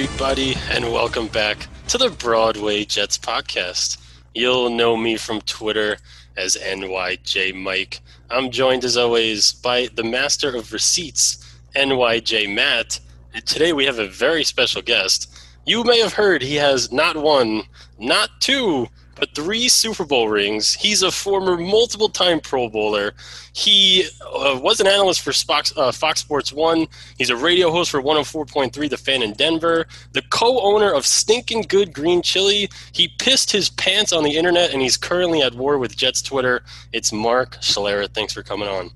everybody, and welcome back to the Broadway Jets podcast. You'll know me from Twitter as NYJ Mike. I'm joined as always by the master of receipts, NYJ Matt. And today we have a very special guest. You may have heard he has not one, not two, but three Super Bowl rings. He's a former multiple time Pro Bowler. He uh, was an analyst for Fox, uh, Fox Sports 1. He's a radio host for 104.3 The Fan in Denver. The co owner of Stinking Good Green Chili. He pissed his pants on the internet and he's currently at war with Jets Twitter. It's Mark Schlereth. Thanks for coming on.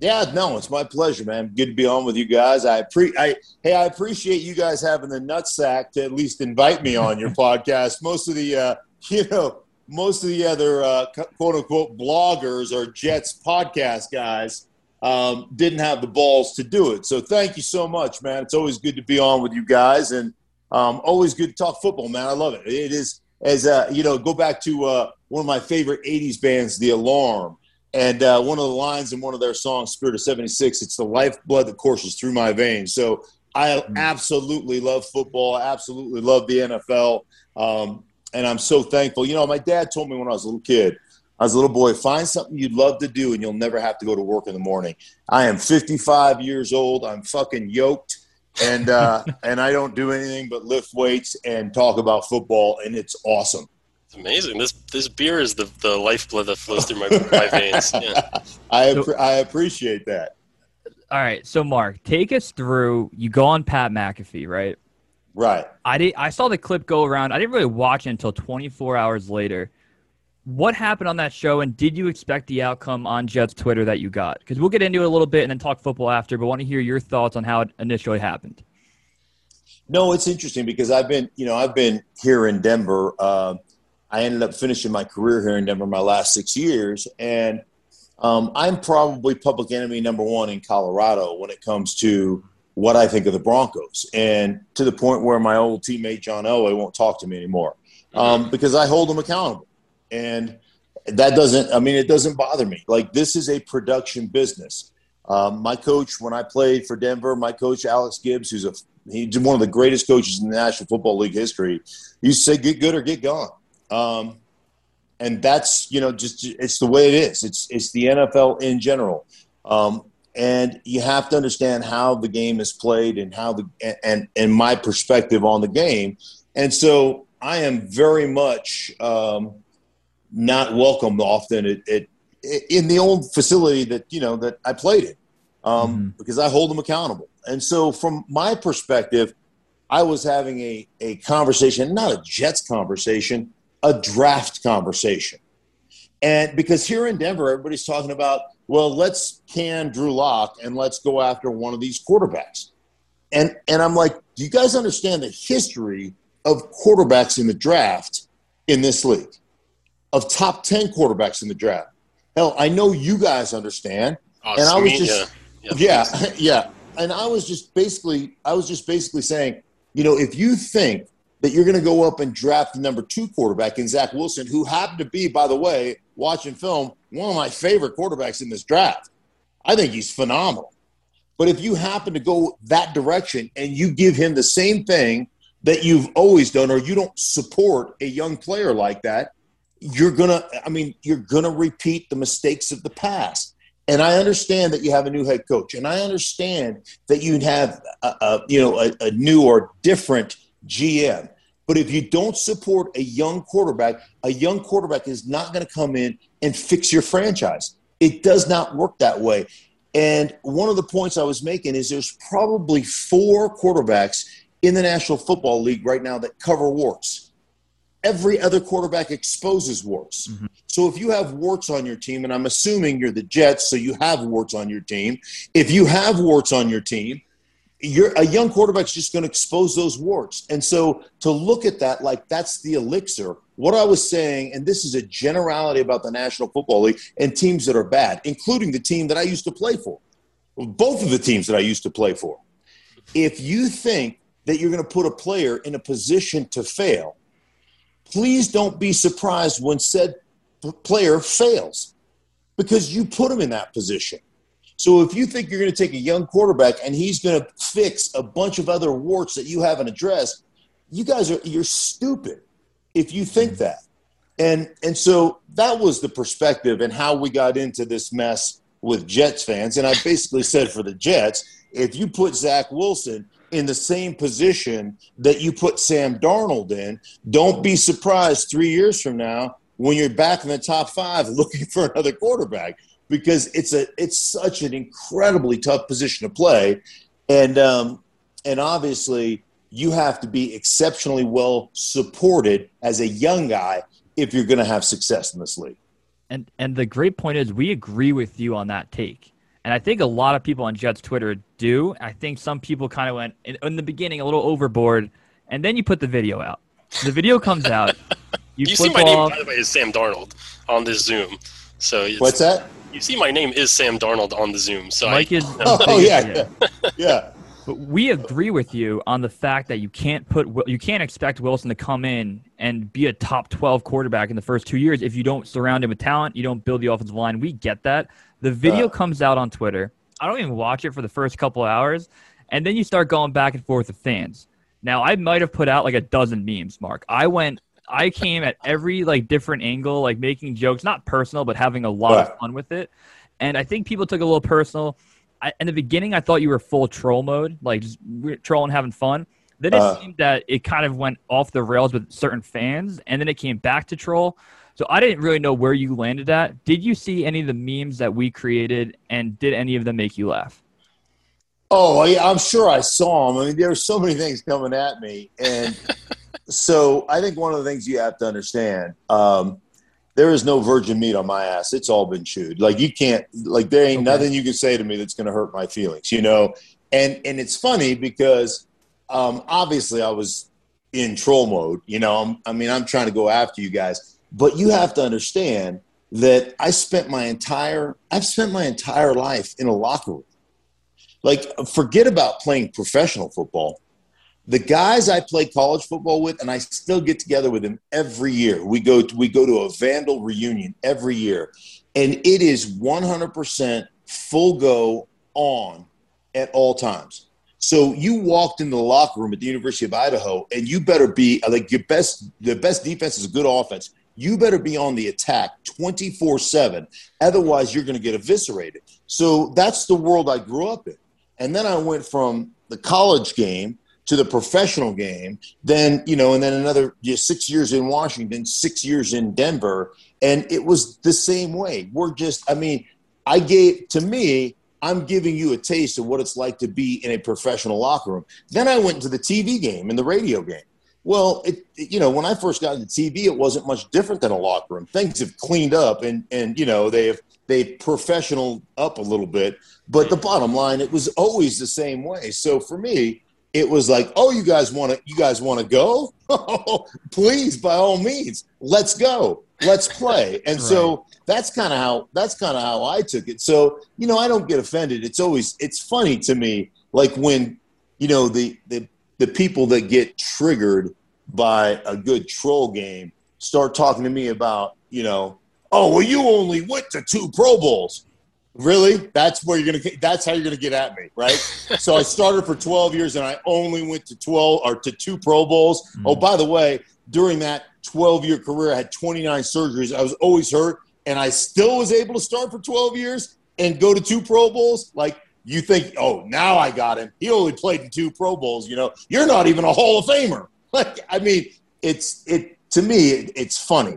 Yeah, no, it's my pleasure, man. Good to be on with you guys. I pre, I hey, I appreciate you guys having the nutsack to at least invite me on your podcast. Most of the, uh, you know, most of the other uh, quote unquote bloggers or Jets podcast guys um, didn't have the balls to do it. So thank you so much, man. It's always good to be on with you guys, and um, always good to talk football, man. I love it. It is as uh, you know, go back to uh, one of my favorite '80s bands, The Alarm and uh, one of the lines in one of their songs, Spirit of 76, it's the lifeblood that courses through my veins. So I mm. absolutely love football. I absolutely love the NFL. Um, and I'm so thankful. You know, my dad told me when I was a little kid, I was a little boy, find something you'd love to do and you'll never have to go to work in the morning. I am 55 years old. I'm fucking yoked. And, uh, and I don't do anything but lift weights and talk about football. And it's awesome. It's amazing. This this beer is the, the lifeblood that flows through my, my veins. Yeah. I so, I appreciate that. All right, so Mark, take us through. You go on Pat McAfee, right? Right. I did. I saw the clip go around. I didn't really watch it until 24 hours later. What happened on that show, and did you expect the outcome on Jets Twitter that you got? Because we'll get into it a little bit and then talk football after. But want to hear your thoughts on how it initially happened. No, it's interesting because I've been, you know, I've been here in Denver. Uh, I ended up finishing my career here in Denver my last six years, and um, I'm probably public enemy number one in Colorado when it comes to what I think of the Broncos, and to the point where my old teammate John Elway won't talk to me anymore um, mm-hmm. because I hold him accountable, and that doesn't. I mean, it doesn't bother me. Like this is a production business. Um, my coach, when I played for Denver, my coach Alex Gibbs, who's a he's one of the greatest coaches in the National Football League history, used to say, "Get good or get gone." Um, and that's you know just it's the way it is. It's it's the NFL in general, um, and you have to understand how the game is played and how the and and my perspective on the game. And so I am very much um, not welcomed often at, at, in the old facility that you know that I played in um, mm-hmm. because I hold them accountable. And so from my perspective, I was having a a conversation, not a Jets conversation a draft conversation. And because here in Denver, everybody's talking about, well, let's can Drew Lock and let's go after one of these quarterbacks. And and I'm like, do you guys understand the history of quarterbacks in the draft in this league? Of top 10 quarterbacks in the draft. Hell, I know you guys understand. Oh, and I was just yeah, yeah, yeah, yeah. And I was just basically I was just basically saying, you know, if you think that you're going to go up and draft the number two quarterback in Zach Wilson, who happened to be, by the way, watching film, one of my favorite quarterbacks in this draft. I think he's phenomenal. But if you happen to go that direction and you give him the same thing that you've always done, or you don't support a young player like that, you're gonna. I mean, you're gonna repeat the mistakes of the past. And I understand that you have a new head coach, and I understand that you have, a, a you know, a, a new or different GM. But if you don't support a young quarterback, a young quarterback is not going to come in and fix your franchise. It does not work that way. And one of the points I was making is there's probably four quarterbacks in the National Football League right now that cover warts. Every other quarterback exposes warts. Mm-hmm. So if you have warts on your team, and I'm assuming you're the Jets, so you have warts on your team. If you have warts on your team, you're a young quarterback's just going to expose those warts. And so to look at that like that's the elixir. What I was saying, and this is a generality about the National Football League and teams that are bad, including the team that I used to play for, both of the teams that I used to play for. If you think that you're going to put a player in a position to fail, please don't be surprised when said player fails because you put him in that position. So if you think you're going to take a young quarterback and he's going to fix a bunch of other warts that you haven't addressed, you guys are you're stupid if you think Mm-hmm. that. And and so that was the perspective and how we got into this mess with Jets fans. And I basically said for the Jets, if you put Zach Wilson in the same position that you put Sam Darnold in, don't be surprised three years from now when you're back in the top five looking for another quarterback because it's a it's such an incredibly tough position to play, and um, and obviously you have to be exceptionally well supported as a young guy if you're going to have success in this league. And and the great point is we agree with you on that take. And I think a lot of people on Jets Twitter do. I think some people kind of went in, in the beginning a little overboard, and then you put the video out. The video comes out. You, You see flip my name, by the way, is Sam Darnold on this Zoom. So it's, What's that? you see my name is Sam Darnold on the Zoom. So Mike I, is. Oh yeah, yeah, yeah. But we agree with you on the fact that you can't put you can't expect Wilson to come in and be a top 12 quarterback in the first 2 years if you don't surround him with talent, you don't build the offensive line. We get that. The video Uh. comes out on Twitter. I don't even watch it for the first couple of hours and then you start going back and forth with fans. Now, I might have put out like a dozen memes, Mark. I went I came at every like different angle, like making jokes, not personal, but having a lot Right. of fun with it. And I think people took a little personal. I, in the beginning, I thought you were full troll mode, like just we're trolling, having fun. Then it Uh. seemed that it kind of went off the rails with certain fans, and then it came back to troll. So I didn't really know where you landed at. Did you see any of the memes that we created, and did any of them make you laugh? Oh, yeah, I'm sure I saw them. I mean, there were so many things coming at me, and so I think one of the things you have to understand, um, there is no virgin meat on my ass. It's all been chewed. Like you can't, like there ain't Okay. nothing you can say to me that's going to hurt my feelings, you know. And and it's funny because um, obviously I was in troll mode, you know. I'm, I mean, I'm trying to go after you guys, but you have to understand that I spent my entire, I've spent my entire life in a locker room. Like, forget about playing professional football. The guys I play college football with, and I still get together with them every year. We go to, we go to a Vandal reunion every year, and it is 100% full go on at all times. So you walked in the locker room at the University of Idaho, and you better be like your best. The best defense is a good offense. You better be on the attack 24 7. Otherwise, you're going to get eviscerated. So that's the world I grew up in. And then I went from the college game to the professional game, then, you know, and then another you know, six years in Washington, six years in Denver. And it was the same way. We're just, I mean, I gave, to me, I'm giving you a taste of what it's like to be in a professional locker room. Then I went to the TV game and the radio game. Well, it, it- you know, when I first got into TV, it wasn't much different than a locker room. Things have cleaned up, and and you know they have they professional up a little bit. But the bottom line, it was always the same way. So for me, it was like, oh, you guys want to you guys want to go? Please, by all means, let's go, let's play. And so that's kind of how that's kind of how I took it. So you know, I don't get offended. It's always it's funny to me, like when you know the the the people that get triggered by a good troll game start talking to me about you know, oh well, you only went to two Pro Bowls. Really? That's where you're gonna. That's how you're gonna get at me, right? so I started for 12 years, and I only went to 12 or to two Pro Bowls. Mm. Oh, by the way, during that 12 year career, I had 29 surgeries. I was always hurt, and I still was able to start for 12 years and go to two Pro Bowls. Like you think, oh, now I got him. He only played in two Pro Bowls. You know, you're not even a Hall of Famer. Like, I mean, it's it to me, it, it's funny.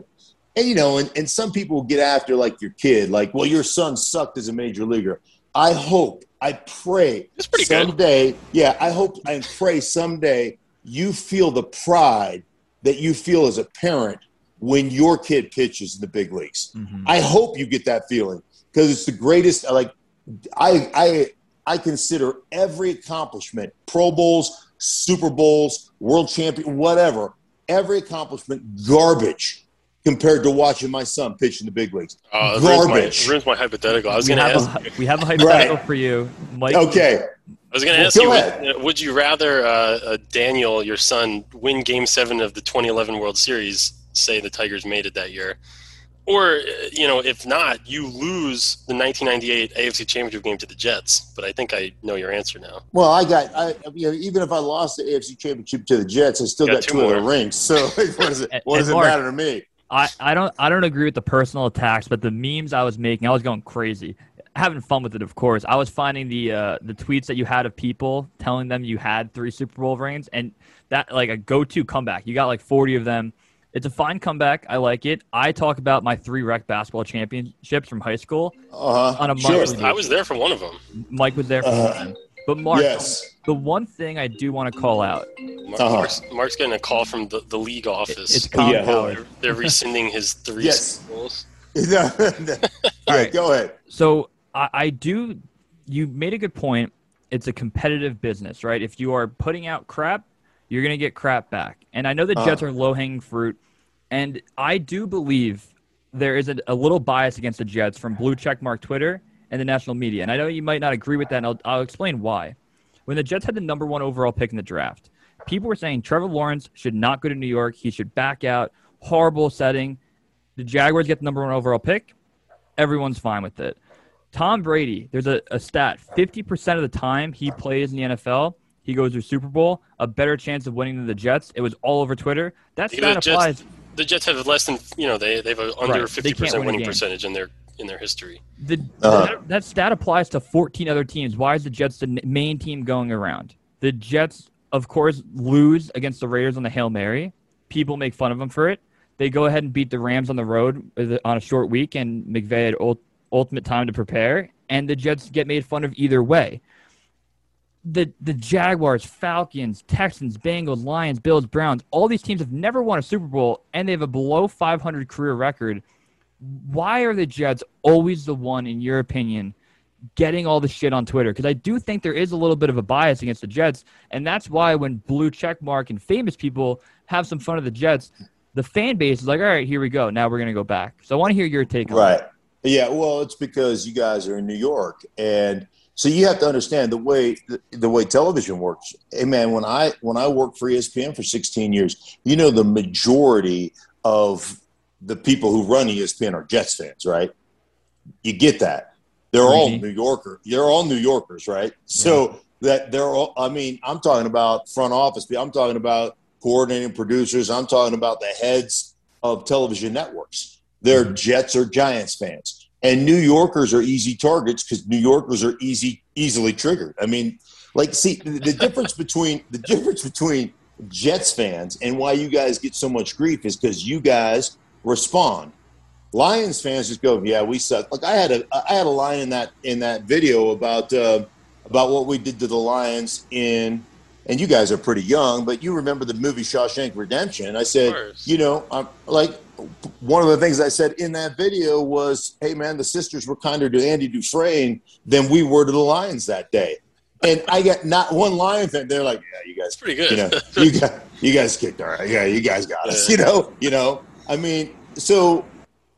And you know, and, and some people get after like your kid, like, well, your son sucked as a major leaguer. I hope, I pray pretty good. someday, yeah, I hope and pray someday you feel the pride that you feel as a parent when your kid pitches in the big leagues. Mhm. I hope you get that feeling because it's the greatest. Like, I, I, I consider every accomplishment, Pro Bowls, Super Bowls, World Champion, whatever, every accomplishment garbage compared to watching my son pitch in the big leagues. Uh, it ruins, Garbage. my, ruins my hypothetical. I was we, going to have ask. a, we have a hypothetical Right. for you, Mike. Okay, I was going to Well, ask go you, ahead. would, would you rather uh, uh, Daniel, your son, win Game Seven of the 2011 World Series? Say the Tigers made it that year, Or, uh, you know, if not, you lose the 1998 AFC Championship game to the Jets. But I think I know your answer now. Well, I got, I, you know, even if I lost the AFC Championship to the Jets, I still got, got two, two other rings. So what does it, what does it Mark, matter to me? I, I don't I don't agree with the personal attacks, but the memes I was making, I was going crazy having fun with it, of course. I was finding the uh, the tweets that you had of people telling them you had three Super Bowl rings, and that like a go to comeback. You got like forty of them. It's a fine comeback. I like it. I talk about my three rec basketball championships from high school uh-huh. on a sure. I was there for one of them. Mike was there for uh, one. But Mark, yes. the one thing I do want to call out. Mark, uh-huh. Mark's, Mark's, getting a call from the, the league office. It's Colin yeah. They're, they're, rescinding his three yes. goals. yeah, All right. go ahead. So I, I do. You made a good point. It's a competitive business, right? If you are putting out crap, you're going to get crap back. And I know the Jets uh. are low hanging fruit, and I do believe there is a, a, little bias against the Jets from blue checkmark Twitter and the national media. And I know you might not agree with that, and I'll, I'll explain why. When the Jets had the number one overall pick in the draft, people were saying Trevor Lawrence should not go to New York. He should back out. Horrible setting. The Jaguars get the number one overall pick. Everyone's fine with it. Tom Brady, there's a, a stat 50% of the time he plays in the NFL, he goes to Super Bowl, a better chance of winning than the Jets. It was all over Twitter. That stat the applies. Jets, the Jets have less than, you know, they, they have an under right. 50% win winning percentage in their in their history. The, uh-huh. that, that stat applies to 14 other teams. Why is the Jets the main team going around? The Jets, of course, lose against the Raiders on the Hail Mary. People make fun of them for it. They go ahead and beat the Rams on the road on a short week, and McVay had ultimate time to prepare, and the Jets get made fun of either way. The the Jaguars, Falcons, Texans, Bengals, Lions, Bills, Browns, all these teams have never won a Super Bowl and they have a below 500 career record. Why are the Jets always the one, in your opinion, getting all the shit on Twitter? Because I do think there is a little bit of a bias against the Jets, and that's why when blue checkmark and famous people have some fun of the Jets, the fan base is like, all right, here we go. Now we're gonna go back. So I want to hear your take on right. Yeah, well, it's because you guys are in New York, and so you have to understand the way the, the way television works. Hey, man, when I when I worked for ESPN for 16 years, you know the majority of the people who run ESPN are Jets fans, right? You get that. They're mm-hmm. all New Yorker. They're all New Yorkers, right? So that they're all. I mean, I'm talking about front office. I'm talking about coordinating producers. I'm talking about the heads of television networks they're mm-hmm. Jets or Giants fans. And New Yorkers are easy targets because New Yorkers are easy, easily triggered. I mean, like, see the, the difference between the difference between Jets fans and why you guys get so much grief is because you guys respond. Lions fans just go, "Yeah, we suck." Like I had a I had a line in that in that video about uh, about what we did to the Lions in, and you guys are pretty young, but you remember the movie Shawshank Redemption. I said, you know, I'm like one of the things I said in that video was, "Hey, man, the sisters were kinder to Andy Dufresne than we were to the Lions that day." And I got not one Lion fan. They're like, "Yeah, you guys, pretty good. You know, you got you guys kicked our, yeah, you guys got us. You know, you know. I mean, so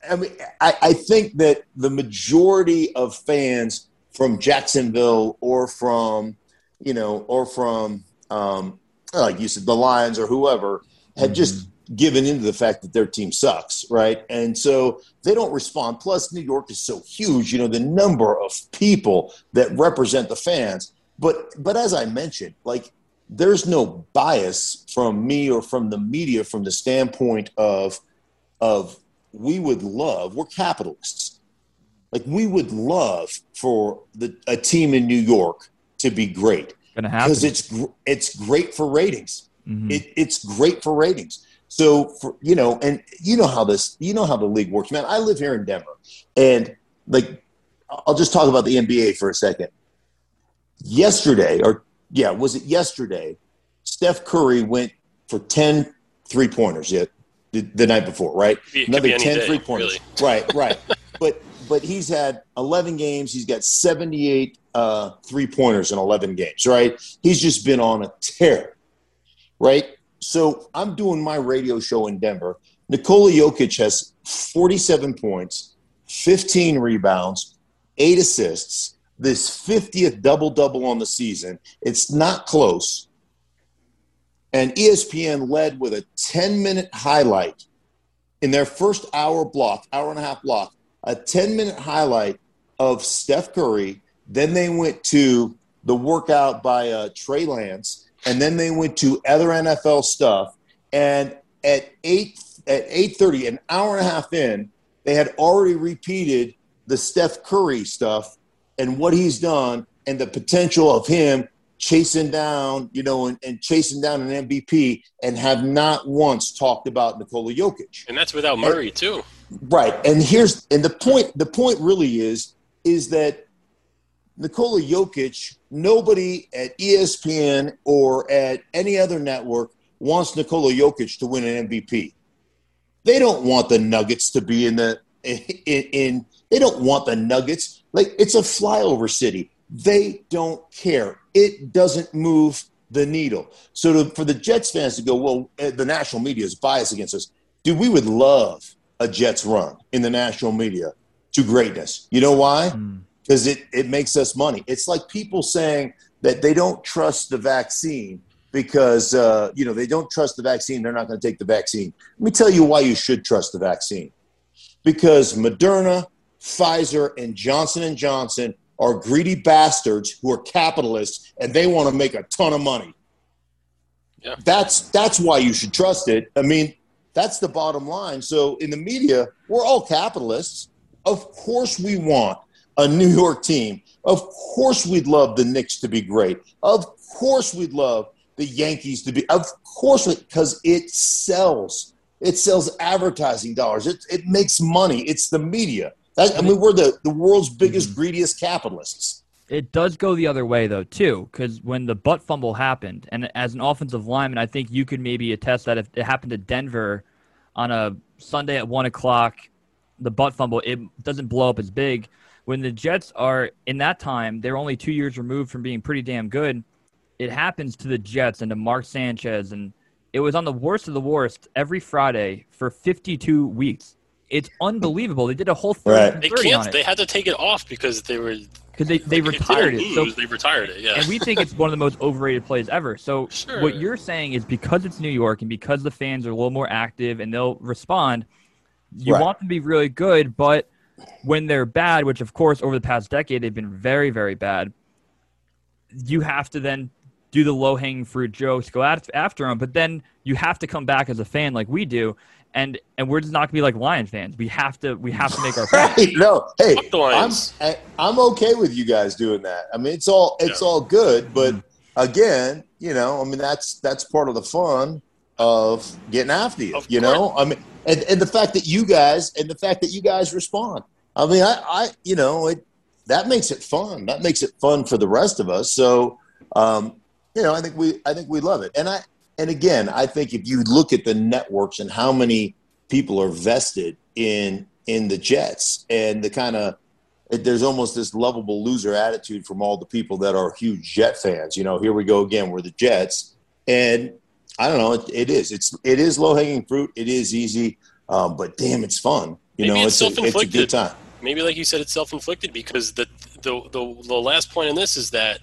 I mean, I, I think that the majority of fans from Jacksonville or from, you know, or from, um, like you said, the Lions or whoever had mm-hmm. just given into the fact that their team sucks, right? And so they don't respond. Plus, New York is so huge, you know, the number of people that represent the fans. But but as I mentioned, like there's no bias from me or from the media from the standpoint of of we would love, we're capitalists. Like we would love for the a team in New York to be great. Because it's it's great for ratings. Mm-hmm. It, it's great for ratings. So for you know, and you know how this, you know how the league works, man. I live here in Denver, and like, I'll just talk about the NBA for a second. Yesterday, or yeah, was it yesterday? Steph Curry went for 10 three pointers. Yeah, the, the night before, right? Another 10 day, three pointers. Really. Right, right. but but he's had 11 games. He's got 78 uh, three pointers in 11 games. Right. He's just been on a tear. Right. So I'm doing my radio show in Denver. Nikola Jokic has 47 points, 15 rebounds, eight assists, this 50th double double on the season. It's not close. And ESPN led with a 10 minute highlight in their first hour block, hour and a half block, a 10 minute highlight of Steph Curry. Then they went to the workout by uh, Trey Lance, and then they went to other NFL stuff. And at eight at eight thirty, an hour and a half in, they had already repeated the Steph Curry stuff and what he's done and the potential of him chasing down, you know, and, and, chasing down an MVP and have not once talked about Nikola Jokic. And that's without Murray and, too. Right. And here's and the point the point really is is that Nikola Jokic, nobody at ESPN or at any other network wants Nikola Jokic to win an MVP. They don't want the Nuggets to be in the in, in they don't want the Nuggets. Like it's a flyover city. They don't care. It doesn't move the needle. So to, for the Jets fans to go, well, eh, the national media is biased against us. Dude, we would love a Jets run in the national media to greatness. You know why? Because mm. it, it makes us money. It's like people saying that they don't trust the vaccine because uh, you know they don't trust the vaccine. They're not going to take the vaccine. Let me tell you why you should trust the vaccine. Because Moderna, Pfizer, and Johnson and Johnson are greedy bastards who are capitalists and they want to make a ton of money. Yeah. That's that's why you should trust it. I mean, that's the bottom line. So in the media, we're all capitalists. Of course we want a New York team. Of course we'd love the Knicks to be great. Of course we'd love the Yankees to be. Of course, because it sells. It sells advertising dollars. It, it makes money. It's the media. That, I mean, we're the, the world's biggest, mm-hmm. greediest capitalists. It does go the other way, though, too, because when the butt fumble happened, and as an offensive lineman, I think you could maybe attest that if it happened to Denver on a Sunday at 1 o'clock, the butt fumble, it doesn't blow up as big. When the Jets are, in that time, they're only two years removed from being pretty damn good it happens to the Jets and to Mark Sanchez, and it was on the worst of the worst every Friday for 52 weeks. It's unbelievable. They did a whole 30 right. They can't. They had to take it off because they were because they, they like retired it. So they retired it. Yeah, and we think it's one of the most overrated plays ever. So sure. what you're saying is because it's New York and because the fans are a little more active and they'll respond, you right. want them to be really good, but when they're bad, which of course over the past decade they've been very very bad, you have to then do the low hanging fruit jokes, go after them, but then you have to come back as a fan like we do. And, and we're just not gonna be like Lion fans. We have to we have to make our right. No, hey, I'm I'm okay with you guys doing that. I mean, it's all it's yeah. all good, but again, you know, I mean, that's that's part of the fun of getting after you. Of you course. know, I mean, and, and the fact that you guys and the fact that you guys respond. I mean, I, I you know, it that makes it fun. That makes it fun for the rest of us. So, um, you know, I think we I think we love it. And I and again, I think if you look at the networks and how many people are vested in in the Jets and the kind of there's almost this lovable loser attitude from all the people that are huge Jet fans. You know, here we go again. We're the Jets, and I don't know. It, it is. It's it is low hanging fruit. It is easy, um, but damn, it's fun. You Maybe know, it's, it's, a, it's a good time. Maybe, like you said, it's self inflicted because the, the the the last point in this is that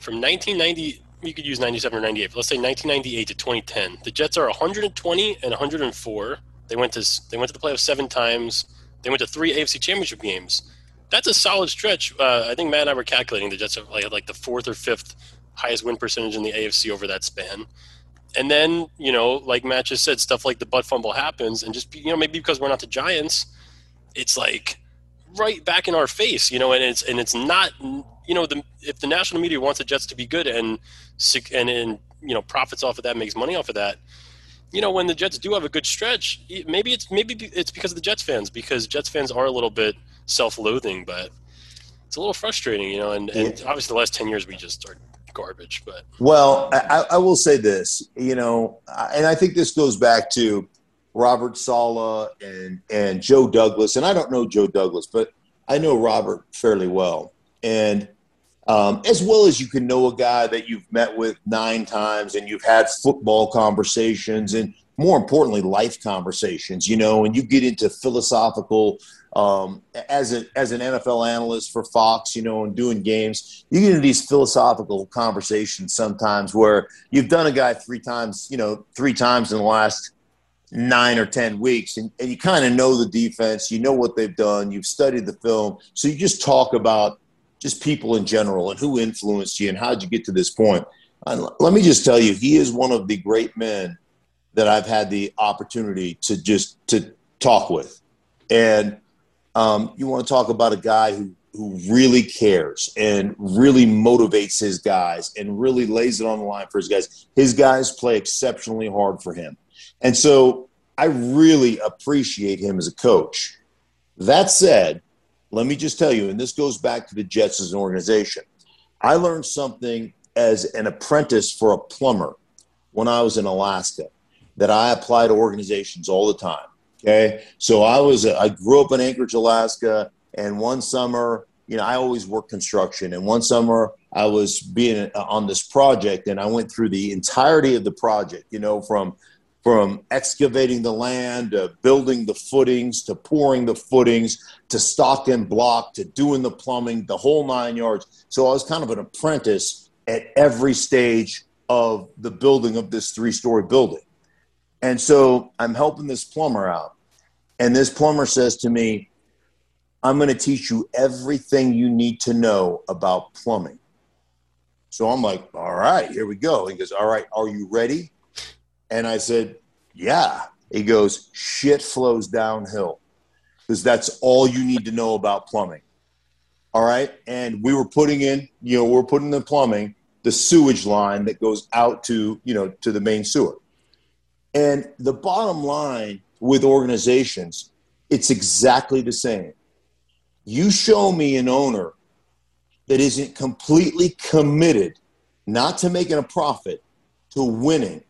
from 1990 you could use 97 or 98. But let's say 1998 to 2010. The Jets are 120 and 104. They went to they went to the playoffs seven times. They went to three AFC Championship games. That's a solid stretch. Uh, I think Matt and I were calculating the Jets have like, like the fourth or fifth highest win percentage in the AFC over that span. And then you know, like Matt just said, stuff like the butt fumble happens, and just you know maybe because we're not the Giants, it's like right back in our face, you know, and it's and it's not you know, the, if the national media wants the Jets to be good and and and you know profits off of that, makes money off of that, you know, when the Jets do have a good stretch, maybe it's maybe it's because of the Jets fans because Jets fans are a little bit self-loathing, but it's a little frustrating, you know. And, and obviously, the last ten years we just are garbage. But well, I, I will say this, you know, and I think this goes back to Robert Saleh and and Joe Douglas, and I don't know Joe Douglas, but I know Robert fairly well, and um, as well as you can know a guy that you've met with nine times and you've had football conversations and more importantly life conversations you know and you get into philosophical um, as a as an NFL analyst for Fox you know and doing games you get into these philosophical conversations sometimes where you've done a guy three times you know three times in the last nine or 10 weeks and, and you kind of know the defense, you know what they've done, you've studied the film. So you just talk about just people in general and who influenced you and how'd you get to this point. And let me just tell you, he is one of the great men that I've had the opportunity to just to talk with. And um, you want to talk about a guy who who really cares and really motivates his guys and really lays it on the line for his guys. His guys play exceptionally hard for him. And so I really appreciate him as a coach. That said, let me just tell you, and this goes back to the Jets as an organization. I learned something as an apprentice for a plumber when I was in Alaska that I apply to organizations all the time. Okay. So I was, I grew up in Anchorage, Alaska, and one summer, you know, I always work construction. And one summer I was being uh, on this project and I went through the entirety of the project, you know, from from excavating the land to building the footings to pouring the footings to stock and block to doing the plumbing, the whole nine yards. So I was kind of an apprentice at every stage of the building of this three story building. And so I'm helping this plumber out. And this plumber says to me, I'm going to teach you everything you need to know about plumbing. So I'm like, all right, here we go. He goes, all right, are you ready? And I said, yeah. He goes, shit flows downhill because that's all you need to know about plumbing. All right. And we were putting in, you know, we're putting the plumbing, the sewage line that goes out to, you know, to the main sewer. And the bottom line with organizations, it's exactly the same. You show me an owner that isn't completely committed, not to making a profit, to winning.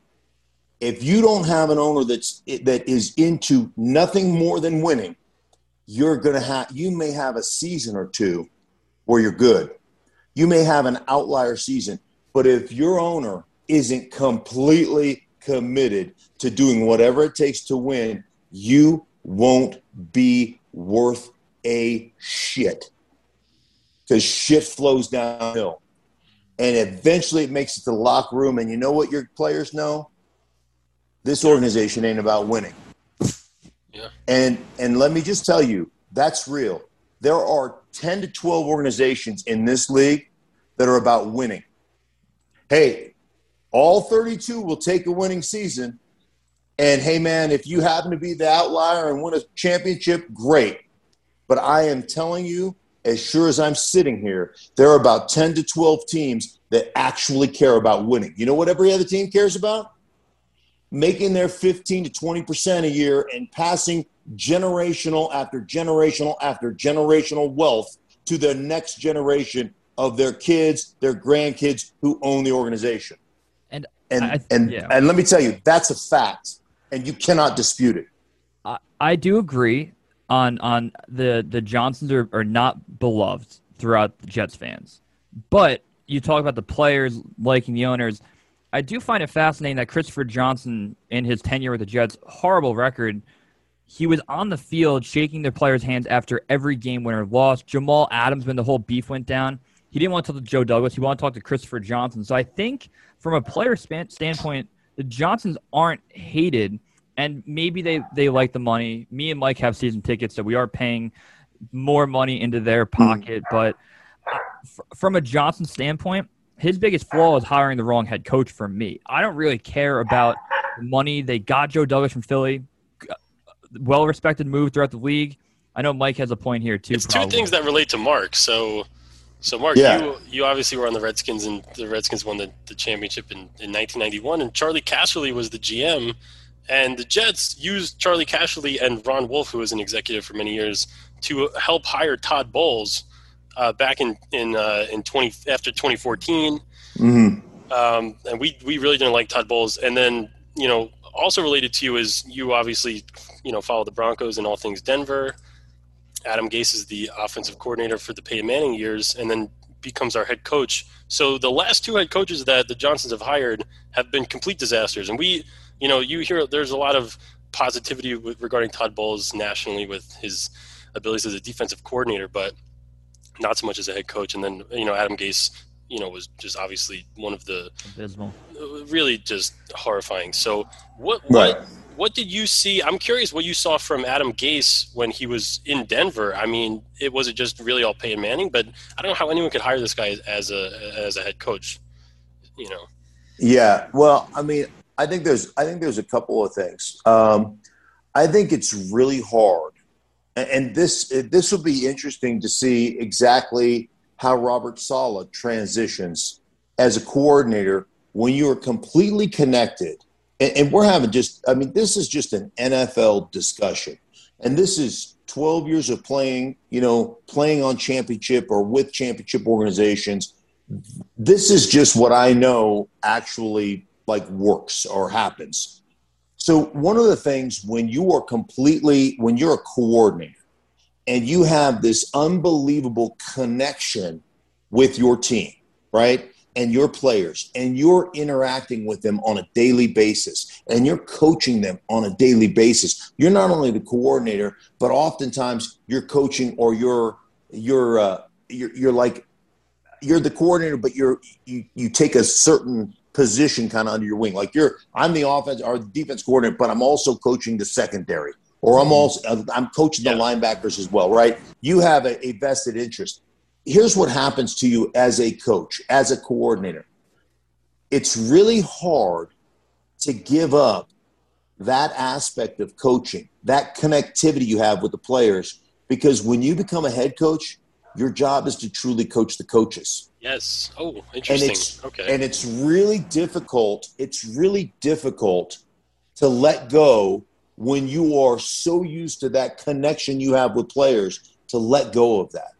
If you don't have an owner that's that is into nothing more than winning, you're gonna have you may have a season or two where you're good. You may have an outlier season, but if your owner isn't completely committed to doing whatever it takes to win, you won't be worth a shit. Because shit flows downhill. And eventually it makes it to the locker room. And you know what your players know? This organization ain't about winning. Yeah. And and let me just tell you, that's real. There are 10 to 12 organizations in this league that are about winning. Hey, all 32 will take a winning season. And hey, man, if you happen to be the outlier and win a championship, great. But I am telling you, as sure as I'm sitting here, there are about 10 to 12 teams that actually care about winning. You know what every other team cares about? Making their 15 to 20% a year and passing generational after generational after generational wealth to the next generation of their kids, their grandkids who own the organization. And And I- and yeah. and let me tell you, that's a fact, and you cannot dispute it. I, I do agree on on the the Johnsons are, are not beloved throughout the Jets fans, but you talk about the players liking the owners. I do find it fascinating that Christopher Johnson, in his tenure with the Jets, horrible record, he was on the field shaking their players' hands after every game winner lost. Jamal Adams, when the whole beef went down, he didn't want to talk to Joe Douglas. He wanted to talk to Christopher Johnson. So I think from a player span, standpoint, the Johnsons aren't hated, and maybe they they like the money. Me and Mike have season tickets, so we are paying more money into their pocket. But uh, from a Johnson standpoint, his biggest flaw is hiring the wrong head coach. For me, I don't really care about the money. They got Joe Douglas from Philly, well respected move throughout the league. I know Mike has a point here too. It's probably. two things that relate to Mark. So, so Mark, Yeah. you you obviously were on the Redskins, and the Redskins won the, the championship in, in 1991. And Charley Casserly was the GM, and the Jets used Charley Casserly and Ron Wolf, who was an executive for many years, to help hire Todd Bowles uh, back in in uh, in 20 after 2014. Mm-hmm. um, and we we really didn't like Todd Bowles. And then you know, also related to you is you obviously you know follow the Broncos and all things Denver. Adam Gase is the offensive coordinator for the Peyton Manning years, and then becomes our head coach. So the last two head coaches that the Johnsons have hired have been complete disasters. And we, you know, you hear there's a lot of positivity with, regarding Todd Bowles nationally with his abilities as a defensive coordinator, but not so much as a head coach. And then you know Adam Gase, you know, was just obviously one of the abysmal. really just horrifying. So what Right. what what did you see? I'm curious what you saw from Adam Gase when he was in Denver. I mean, it was it just really all Peyton Manning, but I don't know how anyone could hire this guy as a as a head coach. You know. Yeah, well, I mean, I think there's I think there's a couple of things. Um, I think it's really hard, and this this will be interesting to see exactly how Robert Saleh transitions as a coordinator when you are completely connected. And, and we're having just I mean, this is just an NFL discussion, and this is 12 years of playing, you know, playing on championship or with championship organizations. This is just what I know actually like works or happens. So one of the things when you are completely when you're a coordinator and you have this unbelievable connection with your team, right? And your players, and you're interacting with them on a daily basis, and you're coaching them on a daily basis. You're not only the coordinator, but oftentimes you're coaching or you're you're uh, you're, you're like you're the coordinator, but you're you you take a certain position kind of under your wing. Like you're, I'm the offense or defense coordinator, but I'm also coaching the secondary, or I'm mm-hmm. also I'm coaching the yeah. linebackers as well, right? You have a, a vested interest. Here's what happens to you as a coach, as a coordinator. It's really hard to give up that aspect of coaching, that connectivity you have with the players, because when you become a head coach, your job is to truly coach the coaches. Yes. Oh, interesting. And it's, okay. And it's really difficult. It's really difficult to let go when you are so used to that connection you have with players to let go of that.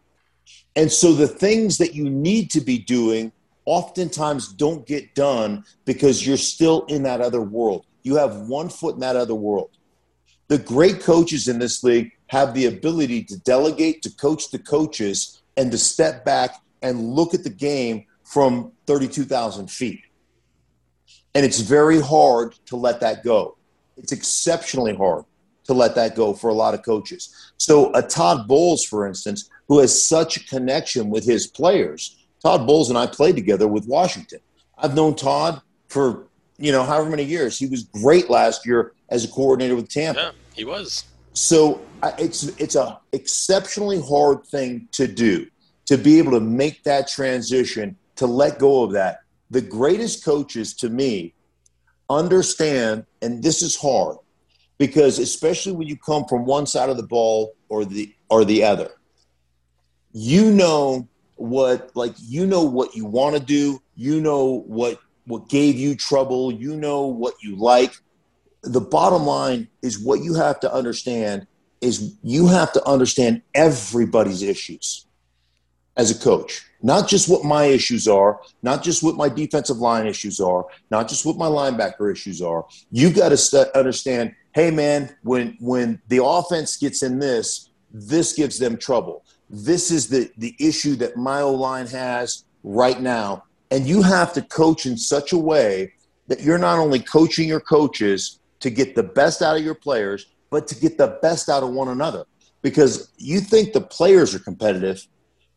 And so the things that you need to be doing oftentimes don't get done because you're still in that other world. You have one foot in that other world. The great coaches in this league have the ability to delegate, to coach the coaches, and to step back and look at the game from 32,000 feet. And it's very hard to let that go. It's exceptionally hard to let that go for a lot of coaches. So, a Todd Bowles, for instance, who has such a connection with his players, Todd Bowles and I played together with Washington. I've known Todd for, you know, however many years. He was great last year as a coordinator with Tampa. Yeah, he was. So it's it's a exceptionally hard thing to do to be able to make that transition to let go of that. The greatest coaches to me understand, and this is hard because especially when you come from one side of the ball or the or the other, you know what like you know what you want to do, you know what what gave you trouble, you know what you like, the bottom line is what you have to understand is you have to understand everybody's issues as a coach. Not just what my issues are not just what my defensive line issues are not just what my linebacker issues are. You got to st- understand hey man when when the offense gets in this this gives them trouble. This is the the issue that my o line has right now. And you have to coach in such a way that you're not only coaching your coaches to get the best out of your players, but to get the best out of one another. Because you think the players are competitive,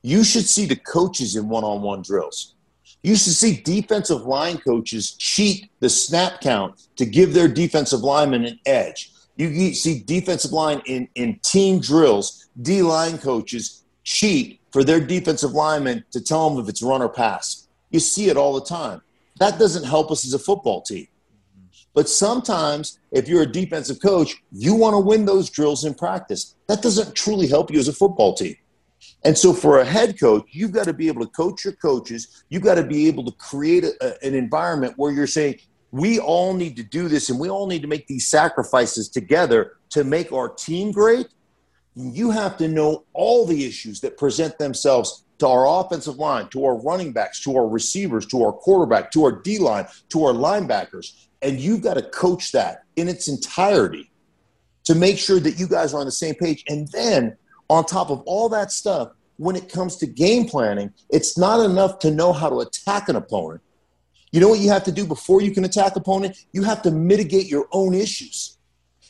you should see the coaches in one on one drills. You should see defensive line coaches cheat the snap count to give their defensive linemen an edge. You see defensive line in, in team drills, D line coaches cheat for their defensive linemen to tell them if it's run or pass. You see it all the time. That doesn't help us as a football team. But sometimes, if you're a defensive coach, you want to win those drills in practice. That doesn't truly help you as a football team. And so, for a head coach, you've got to be able to coach your coaches. You've got to be able to create a, an environment where you're saying, we all need to do this and we all need to make these sacrifices together to make our team great. You have to know all the issues that present themselves to our offensive line, to our running backs, to our receivers, to our quarterback, to our D line, to our linebackers. And you've got to coach that in its entirety to make sure that you guys are on the same page. And then, on top of all that stuff, when it comes to game planning, it's not enough to know how to attack an opponent. You know what you have to do before you can attack an opponent? You have to mitigate your own issues.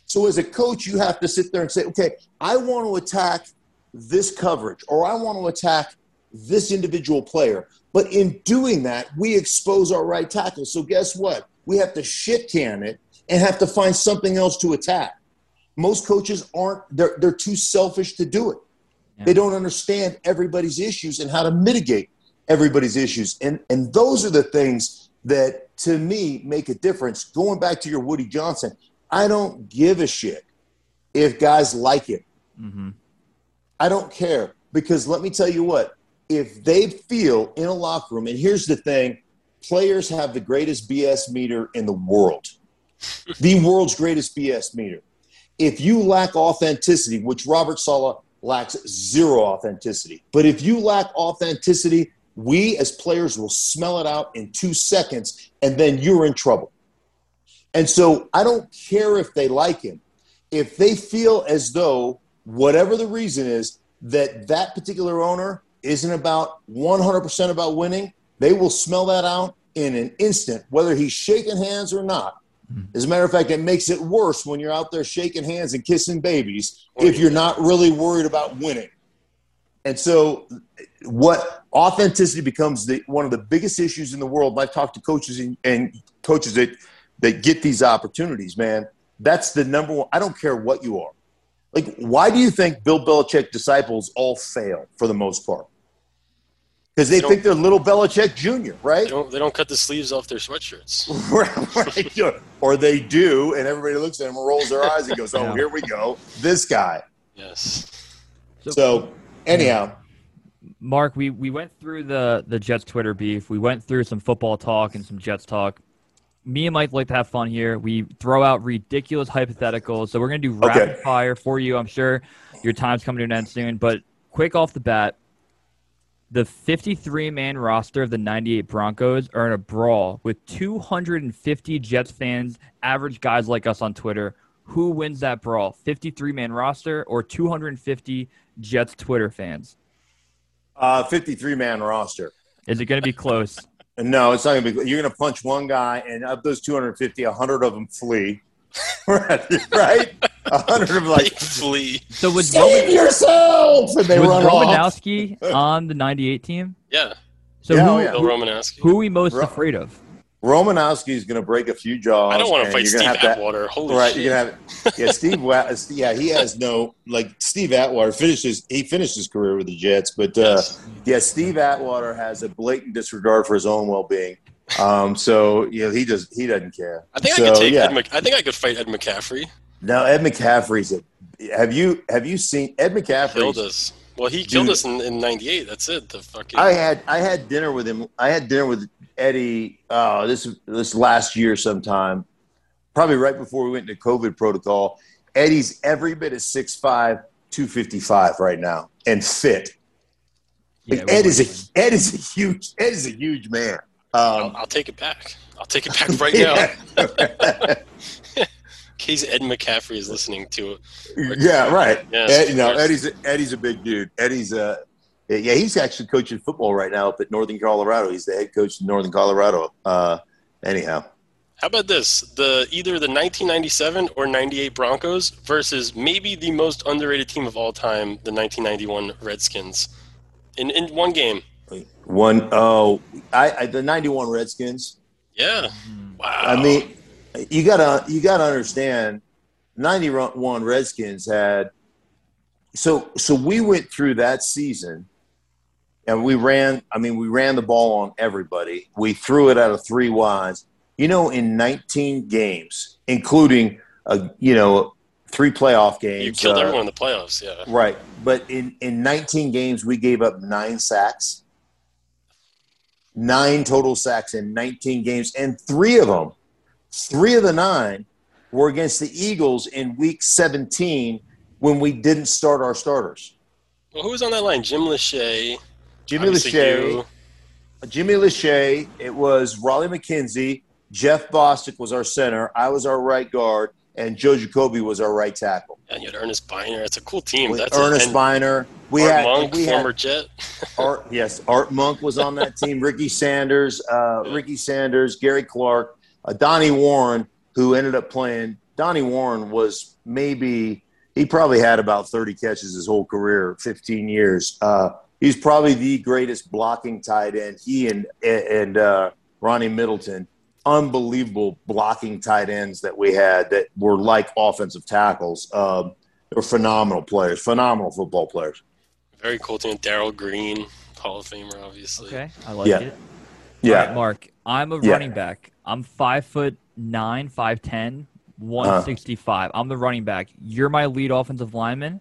So as a coach, you have to sit there and say, okay, I want to attack this coverage or I want to attack this individual player. But in doing that, we expose our right tackle. So guess what? We have to shit can it and have to find something else to attack. Most coaches aren't, they're, they're too selfish to do it. Yeah. They don't understand everybody's issues and how to mitigate everybody's issues. And, and those are the things that, to me, make a difference. Going back to your Woody Johnson, I don't give a shit if guys like it. Mm-hmm. I don't care because let me tell you what, if they feel in a locker room, and here's the thing players have the greatest BS meter in the world, the world's greatest BS meter. If you lack authenticity, which Robert Saleh lacks zero authenticity, but if you lack authenticity, we as players will smell it out in two seconds, and then you're in trouble. And so I don't care if they like him. If they feel as though, whatever the reason is, that that particular owner isn't about 100% about winning, they will smell that out in an instant, whether he's shaking hands or not. Hmm. As a matter of fact, it makes it worse when you're out there shaking hands and kissing babies if you're not really worried about winning. And so, what authenticity becomes the, one of the biggest issues in the world. I've talked to coaches and, and coaches that, that get these opportunities, man. That's the number one. I don't care what you are. Like, why do you think Bill Belichick disciples all fail for the most part? Because they, they think they're little Belichick Jr., right? They don't, they don't cut the sleeves off their sweatshirts. right. or they do, and everybody looks at them and rolls their eyes and goes, oh, yeah. here we go. This guy. Yes. So, so anyhow. Mark, we, we went through the, the Jets Twitter beef. We went through some football talk and some Jets talk. Me and Mike like to have fun here. We throw out ridiculous hypotheticals. So we're going to do rapid okay. fire for you. I'm sure your time's coming to an end soon. But quick off the bat, the 53 man roster of the 98 Broncos are in a brawl with 250 Jets fans, average guys like us on Twitter. Who wins that brawl? 53 man roster or 250 Jets Twitter fans? Uh, 53 man roster. Is it going to be close? no, it's not going to be. You're going to punch one guy, and of those 250, 100 of them flee. right? A hundred of like flee. So was save Roman, yourself, and they was run Romanowski off. on the '98 team? Yeah. So yeah, who, oh, yeah. Who, Romanowski. who are we most Ro- afraid of? Romanowski is going to break a few jaws. I don't want to fight Steve Atwater. Holy right, shit! You're gonna have, yeah, Steve. yeah, he has no like Steve Atwater finishes. He finished his career with the Jets, but uh, yes. yeah, Steve Atwater has a blatant disregard for his own well-being. Um, so yeah, he just he doesn't care. I think so, I could take yeah. Ed. Mc, I think I could fight Ed McCaffrey. No, Ed McCaffrey's a. Have you have you seen Ed McCaffrey? Killed us. Well, he killed dude, us in, in '98. That's it. The fucking. I had I had dinner with him. I had dinner with Eddie. Oh, this this last year sometime, probably right before we went into COVID protocol. Eddie's every bit of 6'5", 255 right now, and fit. Yeah, Ed is a Ed is a huge Ed is a huge man. Um, I'll, I'll, take it back. I'll take it back right now. In case Ed McCaffrey is listening to it. Yeah, right. Yes, Ed, you know, Eddie's a, Eddie's a big dude. Eddie's a yeah, he's actually coaching football right now up at Northern Colorado. He's the head coach in Northern Colorado. Uh, anyhow, how about this? The either the 1997 or 98 Broncos versus maybe the most underrated team of all time, the 1991 Redskins, in in one game. One oh, I, I the '91 Redskins. Yeah. Wow. I mean, you gotta you gotta understand. '91 Redskins had so so we went through that season, and we ran. I mean, we ran the ball on everybody. We threw it out of three wides. You know, in 19 games, including a you know three playoff games. You killed uh, everyone in the playoffs, yeah. Right, but in in 19 games, we gave up nine sacks nine total sacks in 19 games, and three of them, three of the nine, were against the Eagles in Week 17 when we didn't start our starters. Well, who was on that line? Jim Lachey. Jimmy Lachey. Jimmy Lachey. It was Raleigh McKenzie. Jeff Bostic was our center. I was our right guard, and Joe Jacoby was our right tackle. And you had Ernest Byner. It's a cool team. That's Ernest a, Byner. We Art had Monk, we former had, Jet. Art, yes, Art Monk was on that team. Ricky Sanders, uh, Ricky Sanders, Gary Clark, uh, Donnie Warren, who ended up playing. Donnie Warren was maybe he probably had about 30 catches his whole career, 15 years. Uh, he's probably the greatest blocking tight end. He and and uh, Ronnie Middleton unbelievable blocking tight ends that we had that were like offensive tackles. Um, they were phenomenal players, phenomenal football players. Very cool team. Darrell Green, Hall of Famer, obviously. Okay, I like Yeah. it. Yeah. Right, Mark, I'm a Yeah. running back. I'm five foot nine, five ten, one sixty five. I'm the running back. You're my lead offensive lineman.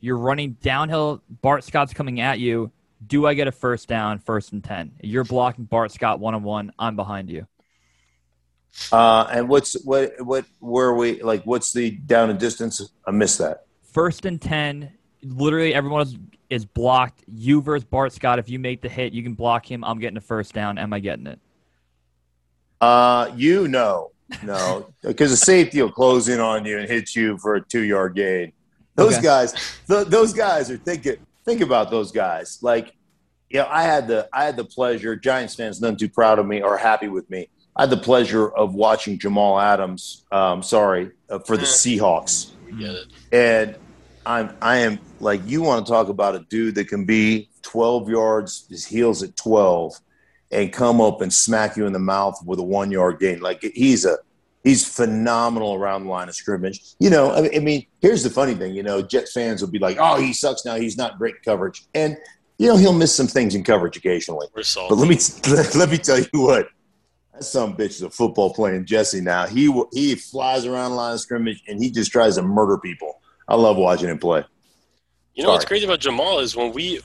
You're running downhill. Bart Scott's coming at you. Do I get a first down, first and ten? You're blocking Bart Scott one on one. I'm behind you. Uh, and what's what what where we like? What's the down and distance? I missed that. First and ten. Literally everyone is, is blocked. You versus Bart Scott. If you make the hit, you can block him. I'm getting a first down. Am I getting it? Uh, you know, no, because the safety will close in on you and hit you for a two yard gain. Those Okay. guys, th- those guys are thinking. Think about those guys. Like, you know, I had the I had the pleasure. Giants fans, none too proud of me or happy with me. I had the pleasure of watching Jamal Adams. Um, sorry uh, for the Seahawks. You get it. And I'm I am like you want to talk about a dude that can be 12 yards, his heels at 12, and come up and smack you in the mouth with a one yard gain. Like he's a he's phenomenal around the line of scrimmage. You know, I mean, I mean, here's the funny thing. You know, Jet fans will be like, "Oh, he sucks now. He's not great coverage," and you know he'll miss some things in coverage occasionally. But let me let me tell you what. That some bitch is a football playing Jesse now. He he flies around the line of scrimmage and he just tries to murder people. I love watching him play. You know what's crazy about Jamal is when we,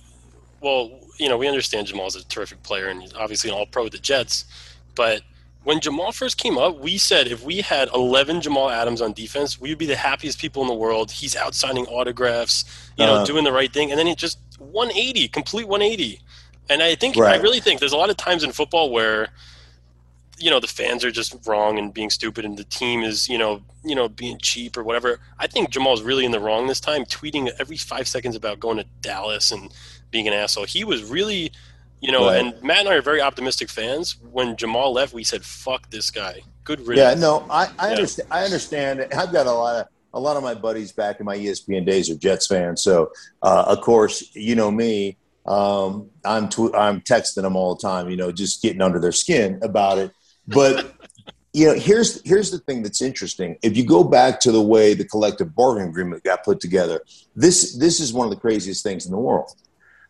well, you know, we understand Jamal Jamal's a terrific player and obviously an all pro with the Jets. But when Jamal first came up, we said if we had 11 Jamal Adams on defense, we would be the happiest people in the world. He's out signing autographs, you know, Uh-huh. doing the right thing. And then it just 180, complete 180. And I think, I really think there's a lot of times in football where, you know, the fans are just wrong and being stupid and the team is, you know, you know, being cheap or whatever. I think Jamal's really in the wrong this time, tweeting every five seconds about going to Dallas and being an asshole. He was really, you know, Right. and Matt and I are very optimistic fans. When Jamal left, we said, "Fuck this guy." Good Yeah, no, I, I Yeah. understand. I understand. I've got a lot of a lot of my buddies back in my ESPN days are Jets fans. So, uh, of course, you know me. Um, I'm tw- I'm texting them all the time. You know, just getting under their skin about it. But you know, here's here's the thing that's interesting. If you go back to the way the collective bargaining agreement got put together, this this is one of the craziest things in the world.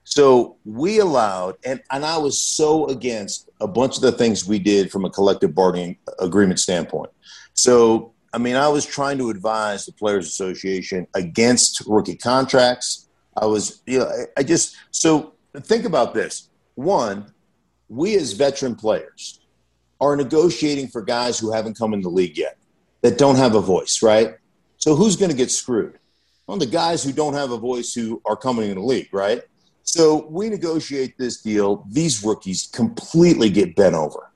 So we allowed, and, and I was so against a bunch of the things we did from a collective bargaining agreement standpoint. So, I mean, I was trying to advise the Players Association against rookie contracts. I was, you know, I, I just, so think about this. One, we as veteran players are negotiating for guys who haven't come in the league yet, that don't have a voice, right? So who's going to get screwed? Well, the guys who don't have a voice who are coming in the league, right? So we negotiate this deal. These rookies completely get bent over.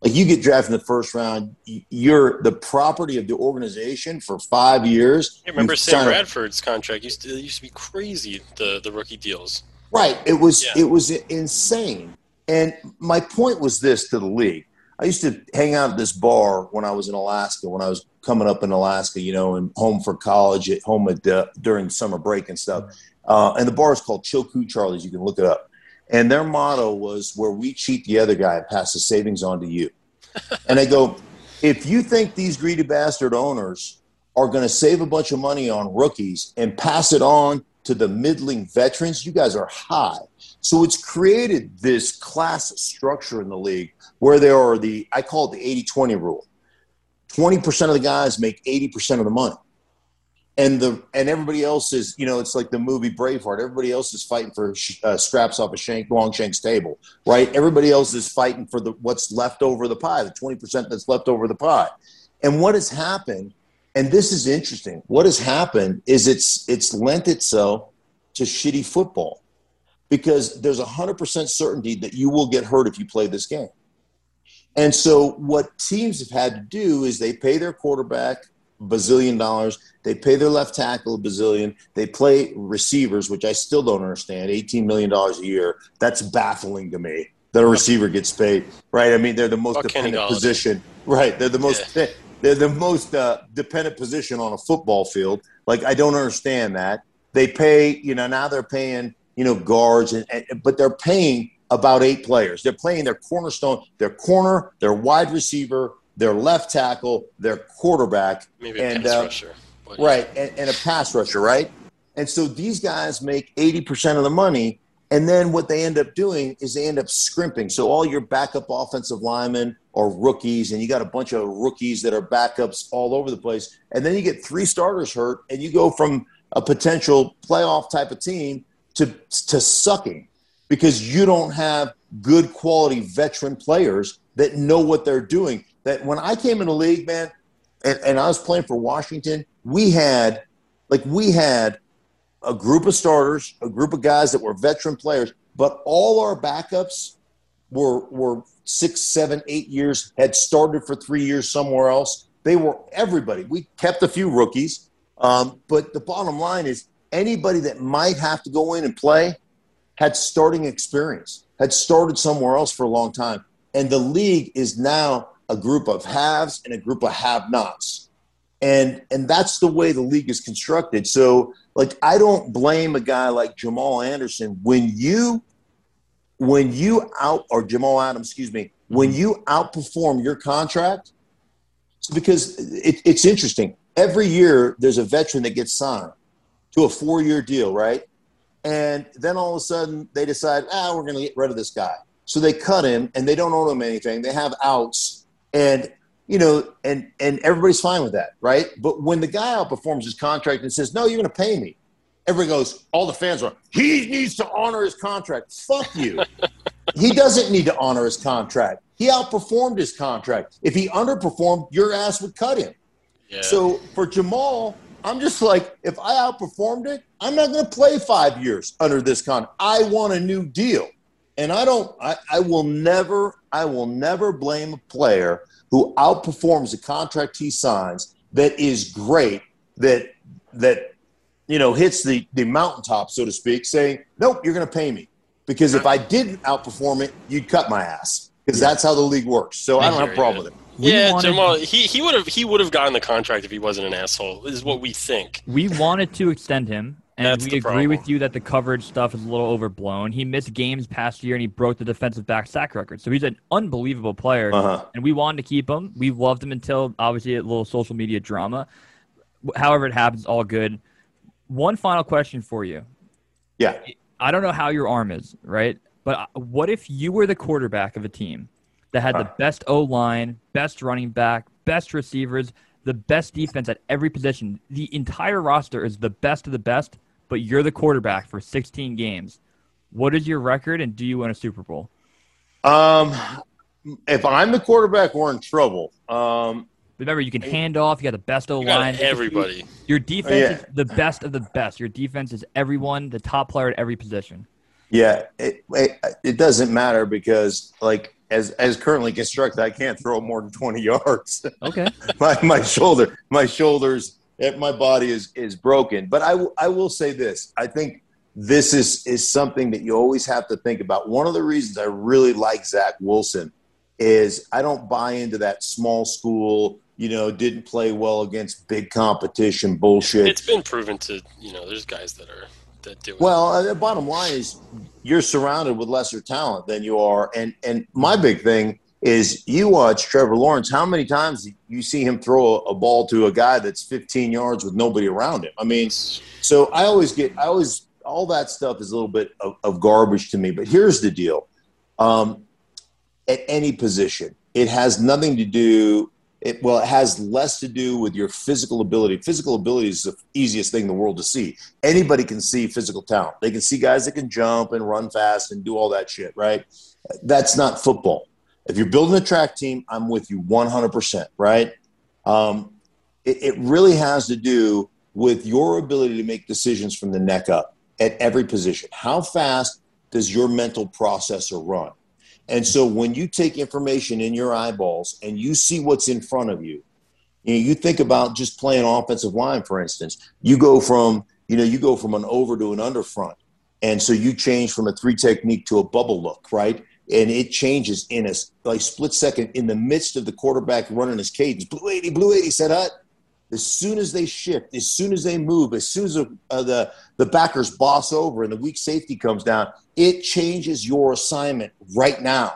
Like you get drafted in the first round, you're the property of the organization for five years. I remember Sam Bradford's contract used to it used to be crazy. The the rookie deals. Right. It was Yeah. it was insane. And my point was this to the league. I used to hang out at this bar when I was in Alaska, when I was coming up in Alaska, you know, and home for college, at home at uh, during summer break and stuff. Uh, and the bar is called Chilkoot Charlie's. You can look it up. And their motto was where we cheat the other guy and pass the savings on to you. and I go, if you think these greedy bastard owners are going to save a bunch of money on rookies and pass it on to the middling veterans, you guys are high. So it's created this class structure in the league where there are the, I call it the 80 20 rule. 20% of the guys make 80% of the money. And the and everybody else is, you know, it's like the movie Braveheart. Everybody else is fighting for sh- uh, scraps off a shank, Longshank's table, right? Everybody else is fighting for the what's left over the pie, the twenty percent that's left over the pie. And what has happened, and this is interesting, what has happened is it's it's lent itself to shitty football because there's a hundred percent certainty that you will get hurt if you play this game. And so what teams have had to do is they pay their quarterback a bazillion dollars, they pay their left tackle a bazillion, they play receivers, which I still don't understand, $18 million a year. That's baffling to me that a receiver gets paid, right? I mean, they're the most Fuck dependent position, right? They're the most they're the most uh, dependent position on a football field. Like I don't understand that. They pay, you know, now they're paying, you know, guards, and, and but they're paying about eight players. They're playing their cornerstone, their corner, their wide receiver, their left tackle, their quarterback, Maybe a and pass uh, rusher. Right, and, and a pass rusher, right? And so these guys make 80% of the money. And then what they end up doing is they end up scrimping. So all your backup offensive linemen are rookies, and you got a bunch of rookies that are backups all over the place. And then you get three starters hurt, and you go from a potential playoff type of team to, to sucking because you don't have good quality veteran players that know what they're doing. That when I came in the league, man, and, and I was playing for Washington, we had like we had a group of starters, a group of guys that were veteran players, but all our backups were were six, seven, eight years, had started for three years somewhere else. They were everybody. We kept a few rookies, um, but the bottom line is anybody that might have to go in and play had starting experience, had started somewhere else for a long time, and the league is now a group of haves and a group of have-nots, and and that's the way the league is constructed. So like I don't blame a guy like Jamal Anderson when you when you out or Jamal Adams, excuse me, when you outperform your contract, because it, it's interesting. Every year there's a veteran that gets signed to a four-year deal, right? And then all of a sudden they decide, ah, we're going to get rid of this guy. So they cut him, and they don't owe him anything. They have outs, and you know, and and everybody's fine with that, right? But when the guy outperforms his contract and says, "No, you're going to pay me," everybody goes. All the fans are, "He needs to honor his contract." Fuck you. he doesn't need to honor his contract. He outperformed his contract. If he underperformed, your ass would cut him. yeah. So for Jamal, I'm just like, if I outperformed it, I'm not going to play five years under this con. I want a new deal, and I don't. I, I will never. I will never blame a player who outperforms the contract he signs that is great. That that you know hits the the mountaintop, so to speak, saying, "Nope, you're going to pay me." Because if I didn't outperform it, you'd cut my ass. Because that's how the league works. So I, I don't have a problem you. with it. We yeah, wanted- Jamal. He he would have he would have gotten the contract if he wasn't an asshole. Is what we think. We wanted to extend him, and That's we agree problem. with you that the coverage stuff is a little overblown. He missed games past year, and he broke the defensive back sack record. So he's an unbelievable player, Uh-huh. and we wanted to keep him. We loved him until obviously a little social media drama. However, it happens, all good. One final question for you. Yeah. I don't know how your arm is, right? But uh, what if you were the quarterback of a team that had the best O line, best running back, best receivers, the best defense at every position? The entire roster is the best of the best, but you're the quarterback for 16 games. What is your record, and do you win a Super Bowl? Um, if I'm the quarterback, we're in trouble. Um, Remember, you can hand off. You got the best O line. everybody. Your defense Yeah. is the best of the best. Your defense is everyone, the top player at every position. yeah, it, it, it doesn't matter because, like, as as currently constructed, I can't throw more than 20 yards. Okay. my my shoulder, my shoulders, eh, my body is is broken. But I w- I will say this: I think this is is something that you always have to think about. One of the reasons I really like Zach Wilson is I don't buy into that small school. You know, didn't play well against big competition bullshit. It's been proven to you know. There's guys that are that do it. Well, uh, the bottom line is you're surrounded with lesser talent than you are, and and my big thing is you watch Trevor Lawrence. How many times you see him throw a ball to a guy that's 15 yards with nobody around him? I mean, so I always get, I always all that stuff is a little bit of, of garbage to me. But here's the deal: um, at any position, it has nothing to do. It, well, it has less to do with your physical ability. Physical ability is the easiest thing in the world to see. Anybody can see physical talent. They can see guys that can jump and run fast and do all that shit, right? That's not football. If you're building a track team, I'm with you 100%, right? Um, it, it really has to do with your ability to make decisions from the neck up at every position. How fast does your mental processor run? And so when you take information in your eyeballs and you see what's in front of you, you know, you think about just playing offensive line, for instance. You go from, you know, you go from an over to an under front. And so you change from a three technique to a bubble look, right? And it changes in a like split second in the midst of the quarterback running his cadence. Blue 80, blue 80, said hut. As soon as they shift, as soon as they move, as soon as the, uh, the, the backers boss over and the weak safety comes down, it changes your assignment right now.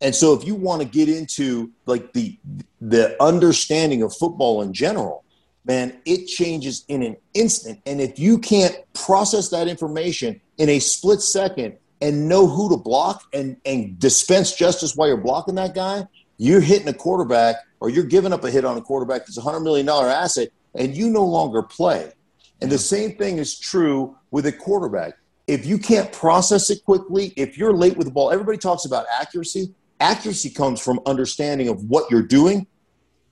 And so if you want to get into like the the understanding of football in general, man, it changes in an instant. And if you can't process that information in a split second and know who to block and, and dispense justice while you're blocking that guy, you're hitting a quarterback or you're giving up a hit on a quarterback that's a $100 million asset and you no longer play. And the same thing is true with a quarterback. If you can't process it quickly, if you're late with the ball, everybody talks about accuracy. Accuracy comes from understanding of what you're doing,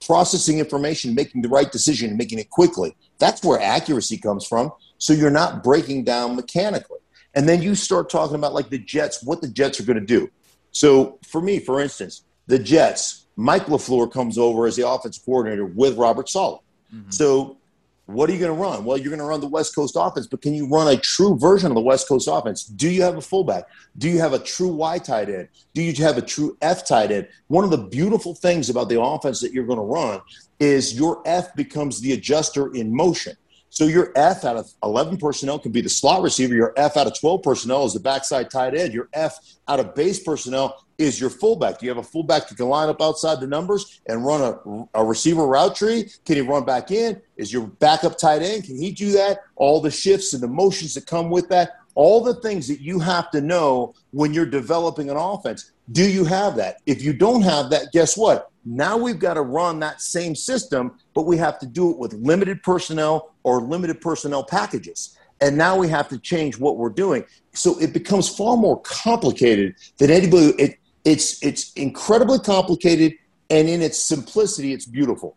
processing information, making the right decision, and making it quickly. That's where accuracy comes from. So you're not breaking down mechanically. And then you start talking about like the Jets, what the Jets are going to do. So for me, for instance, the Jets, Mike LaFleur comes over as the offensive coordinator with Robert Saleh. Mm-hmm. So what are you going to run? Well, you're going to run the West Coast offense, but can you run a true version of the West Coast offense? Do you have a fullback? Do you have a true Y tight end? Do you have a true F tight end? One of the beautiful things about the offense that you're going to run is your F becomes the adjuster in motion. So your F out of 11 personnel can be the slot receiver. Your F out of 12 personnel is the backside tight end. Your F out of base personnel is your fullback. Do you have a fullback that can line up outside the numbers and run a, a receiver route tree? Can he run back in? Is your backup tight end? Can he do that? All the shifts and the motions that come with that, all the things that you have to know when you're developing an offense. Do you have that? If you don't have that, guess what? Now we've got to run that same system, but we have to do it with limited personnel or limited personnel packages. And now we have to change what we're doing. So it becomes far more complicated than anybody. It, it's it's incredibly complicated, and in its simplicity, it's beautiful.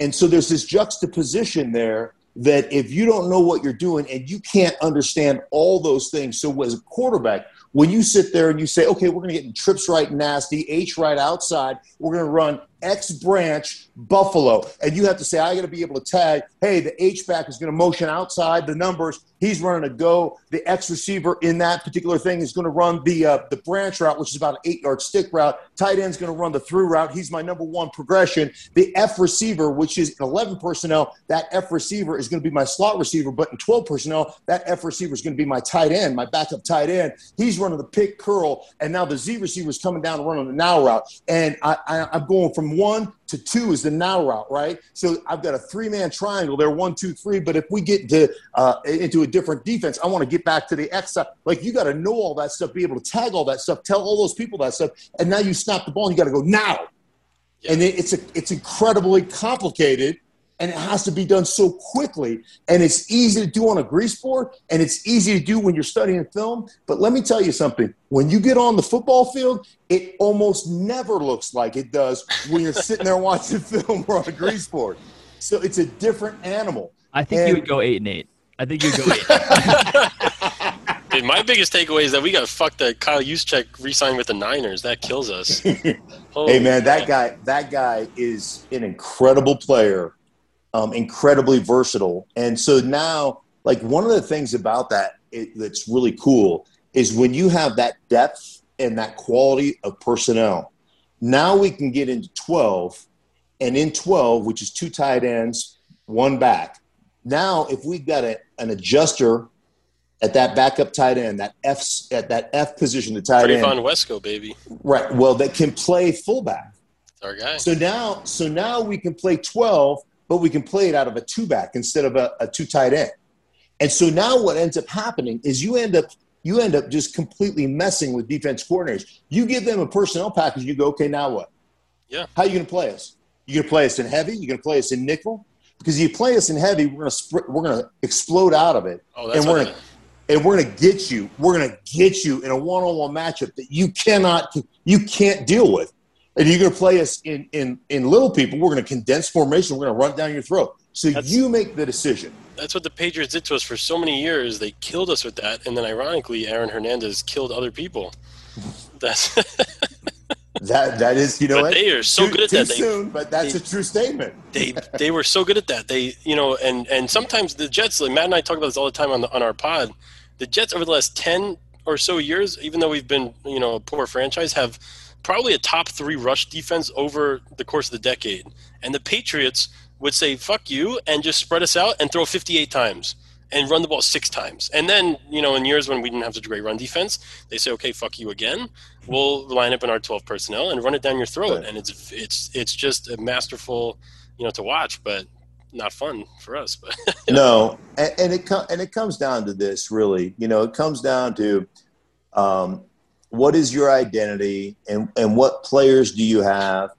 And so there's this juxtaposition there that if you don't know what you're doing and you can't understand all those things, so as a quarterback, when you sit there and you say, okay, we're going to get trips right nasty, H right outside, we're going to run X branch Buffalo. And you have to say, I got to be able to tag, hey, the H back is going to motion outside the numbers. He's running a go. The X receiver in that particular thing is going to run the uh, the branch route, which is about an eight yard stick route. Tight end's going to run the through route. He's my number one progression. The F receiver, which is 11 personnel, that F receiver is going to be my slot receiver. But in 12 personnel, that F receiver is going to be my tight end, my backup tight end. He's running the pick curl. And now the Z receiver is coming down and running the now route. And I, I, I'm going from one to two is the now route, right? So I've got a three man triangle there, one, two, three. But if we get to uh, into a different defense, I want to get back to the X side. Like you got to know all that stuff, be able to tag all that stuff, tell all those people that stuff, and now you snap the ball and you got to go now. Yeah. And it's a, it's incredibly complicated and it has to be done so quickly. And it's easy to do on a grease board, and it's easy to do when you're studying film. But let me tell you something when you get on the football field, it almost never looks like it does when you're sitting there watching film or on a grease board. So it's a different animal. I think and, you would go eight and eight. I think you'd go eight. Dude, my biggest takeaway is that we got fucked that Kyle Juszczyk re-signed with the Niners. That kills us. hey man, that guy that guy is an incredible player um, incredibly versatile. And so now, like one of the things about that it, that's really cool is when you have that depth and that quality of personnel. Now we can get into 12, and in 12, which is two tight ends, one back. Now, if we've got a, an adjuster at that backup tight end, that F at that F position, the tight Freddie end, Wesco, baby. Right. Well, that can play fullback. Our guy. So now, so now we can play 12 but we can play it out of a two back instead of a, a two tight end. And so now what ends up happening is you end up you end up just completely messing with defense coordinators. You give them a personnel package, you go, okay, now what? Yeah. How are you going to play us? You going to play us in heavy? You going to play us in nickel? Because if you play us in heavy, we're going to we're going to explode out of it, oh, and we're going to and we're going to get you. We're going to get you in a one-on-one matchup that you cannot you can't deal with and you're going to play us in in in little people. We're going to condense formation. We're going to run down your throat. So that's, you make the decision. That's what the Patriots did to us for so many years. They killed us with that, and then ironically, Aaron Hernandez killed other people. That's that that is you know what? they are so too, good at that. They, soon, but that's they, a true statement. they they were so good at that. They you know and and sometimes the Jets. Like Matt and I talk about this all the time on the, on our pod. The Jets over the last ten or so years, even though we've been you know a poor franchise, have probably a top three rush defense over the course of the decade. And the Patriots would say "fuck you" and just spread us out and throw 58 times and run the ball six times. And then, you know, in years when we didn't have such a great run defense, they say, "Okay, fuck you again. We'll line up in our 12 personnel and run it down your throat." Right. And it's it's it's just a masterful, you know, to watch, but not fun for us. But No, and, and it com- and it comes down to this really. You know, it comes down to um, what is your identity and and what players do you have.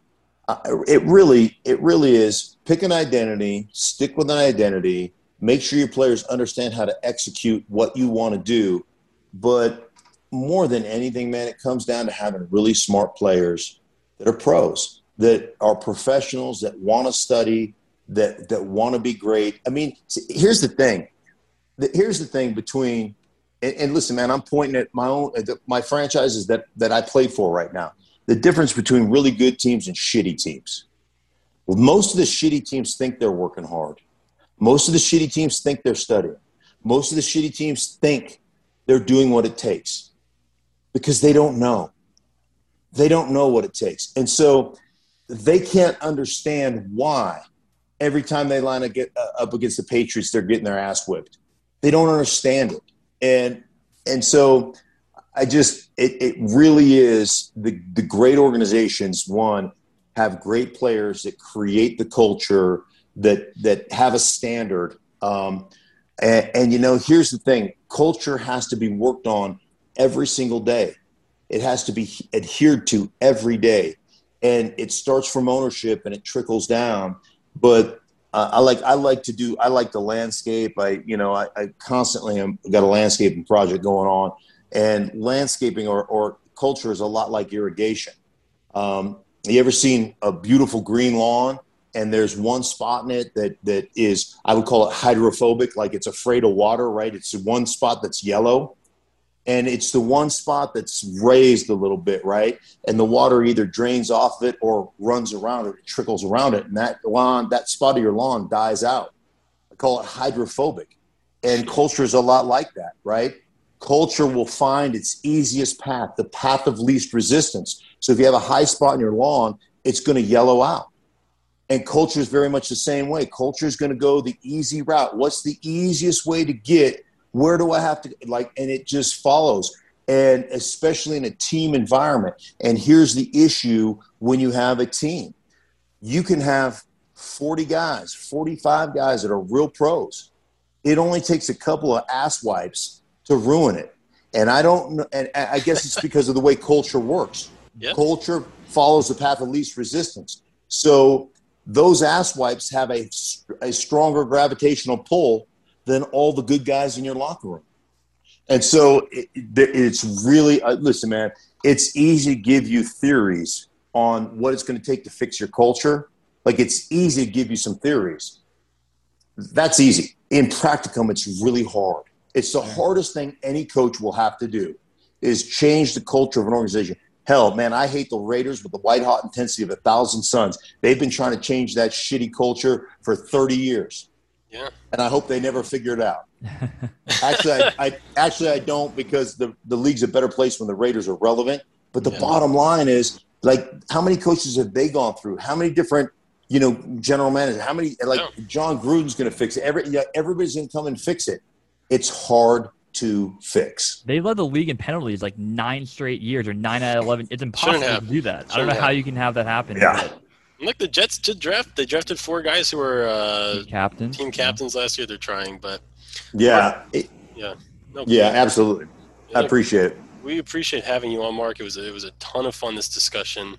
Uh, it really it really is pick an identity, stick with an identity, make sure your players understand how to execute what you want to do, but more than anything, man, it comes down to having really smart players that are pros, that are professionals, that want to study, that that want to be great. I mean, here's the thing. Here's the thing between and, and listen, man, I'm pointing at my own the, my franchises that that I play for right now. The difference between really good teams and shitty teams. Well, most of the shitty teams think they're working hard. Most of the shitty teams think they're studying. Most of the shitty teams think they're doing what it takes because they don't know. They don't know what it takes. And so they can't understand why every time they line up, uh, up against the Patriots, they're getting their ass whipped. They don't understand it. And, and so I just, it, it really is the, the great organizations, one, have great players that create the culture that, that have a standard. Um, and, and, you know, here's the thing culture has to be worked on every single day, it has to be adhered to every day. And it starts from ownership and it trickles down. But uh, I like I like to do I like the landscape. I you know I, I constantly am got a landscaping project going on, and landscaping or, or culture is a lot like irrigation. Um, you ever seen a beautiful green lawn and there's one spot in it that that is I would call it hydrophobic, like it's afraid of water, right? It's one spot that's yellow, and it's the one spot that's raised a little bit, right? And the water either drains off it or runs around it, trickles around it, and that lawn, that spot of your lawn dies out. I call it hydrophobic, and culture is a lot like that, right? Culture will find its easiest path, the path of least resistance. So if you have a high spot in your lawn, it's going to yellow out. And culture is very much the same way. Culture is going to go the easy route. What's the easiest way to get where do I have to like? And it just follows. And especially in a team environment. And here's the issue when you have a team you can have 40 guys, 45 guys that are real pros. It only takes a couple of ass wipes to ruin it. And I don't know, and I guess it's because of the way culture works. Yep. Culture follows the path of least resistance. So those ass wipes have a, a stronger gravitational pull than all the good guys in your locker room. And so it, it's really, uh, listen, man, it's easy to give you theories on what it's going to take to fix your culture. Like it's easy to give you some theories. That's easy. In practicum, it's really hard. It's the hardest thing any coach will have to do is change the culture of an organization. Hell, man, I hate the Raiders with the white hot intensity of a thousand suns. They've been trying to change that shitty culture for 30 years. Yeah. And I hope they never figure it out. actually, I, I actually I don't because the, the league's a better place when the Raiders are relevant. But the Yeah. bottom line is like how many coaches have they gone through? How many different you know general managers? How many like Yeah. Jon Gruden's going to fix it? Every yeah, everybody's going to come and fix it. It's hard to fix. They led the league in penalties like nine straight years or nine out of 11. It's impossible to do that. I don't Shouldn't know have. how you can have that happen. Yeah. but Look, the Jets did draft. They drafted four guys who were uh, Captain. team captains last year. They're trying, but Yeah, it- yeah, no, yeah, absolutely. I Look, appreciate it. we appreciate having you on, Mark. It was a, it was a ton of fun this discussion.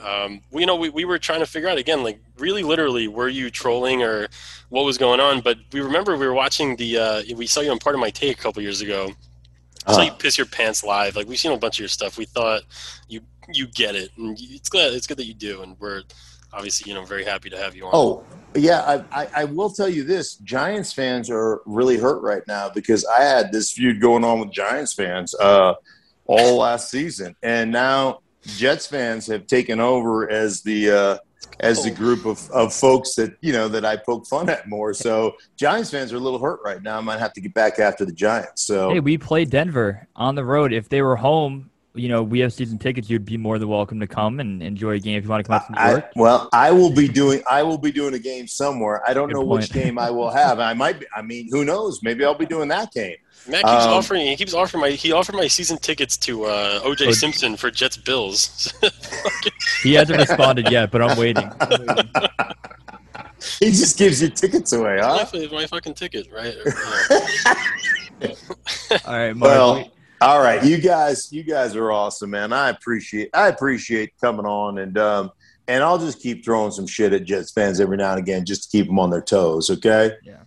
Um, we you know we, we were trying to figure out again, like really literally, were you trolling or what was going on? But we remember we were watching the uh, we saw you on Pardon My Take a couple years ago. I saw Uh, you piss your pants live. Like we've seen a bunch of your stuff. We thought you you get it, and it's glad it's good that you do, and we're obviously you know very happy to have you on. Oh, yeah. I, I, I will tell you this: Giants fans are really hurt right now because I had this feud going on with Giants fans uh, all last season, and now Jets fans have taken over as the uh, as the Oh. group of, of folks that you know that I poke fun at more. So Giants fans are a little hurt right now. I might have to get back after the Giants. So Hey, we played Denver on the road. If they were home, you know, we have season tickets, you'd be more than welcome to come and enjoy a game if you want to come out to New I, York. well, I will be doing I will be doing a game somewhere. I don't Good know which game I will have. I might be. I mean, who knows? Maybe I'll be doing that game. Matt keeps Um, offering. He keeps offering my. He offered my season tickets to uh, OJ. Simpson for Jets Bills. He hasn't responded yet, but I'm waiting. I'm waiting. He just gives you tickets away, huh? my, my fucking ticket, right? All right, Mark. Well, all right, you guys, you guys are awesome, man. I appreciate, I appreciate coming on, and um, and I'll just keep throwing some shit at Jets fans every now and again, just to keep them on their toes. Okay. yeah.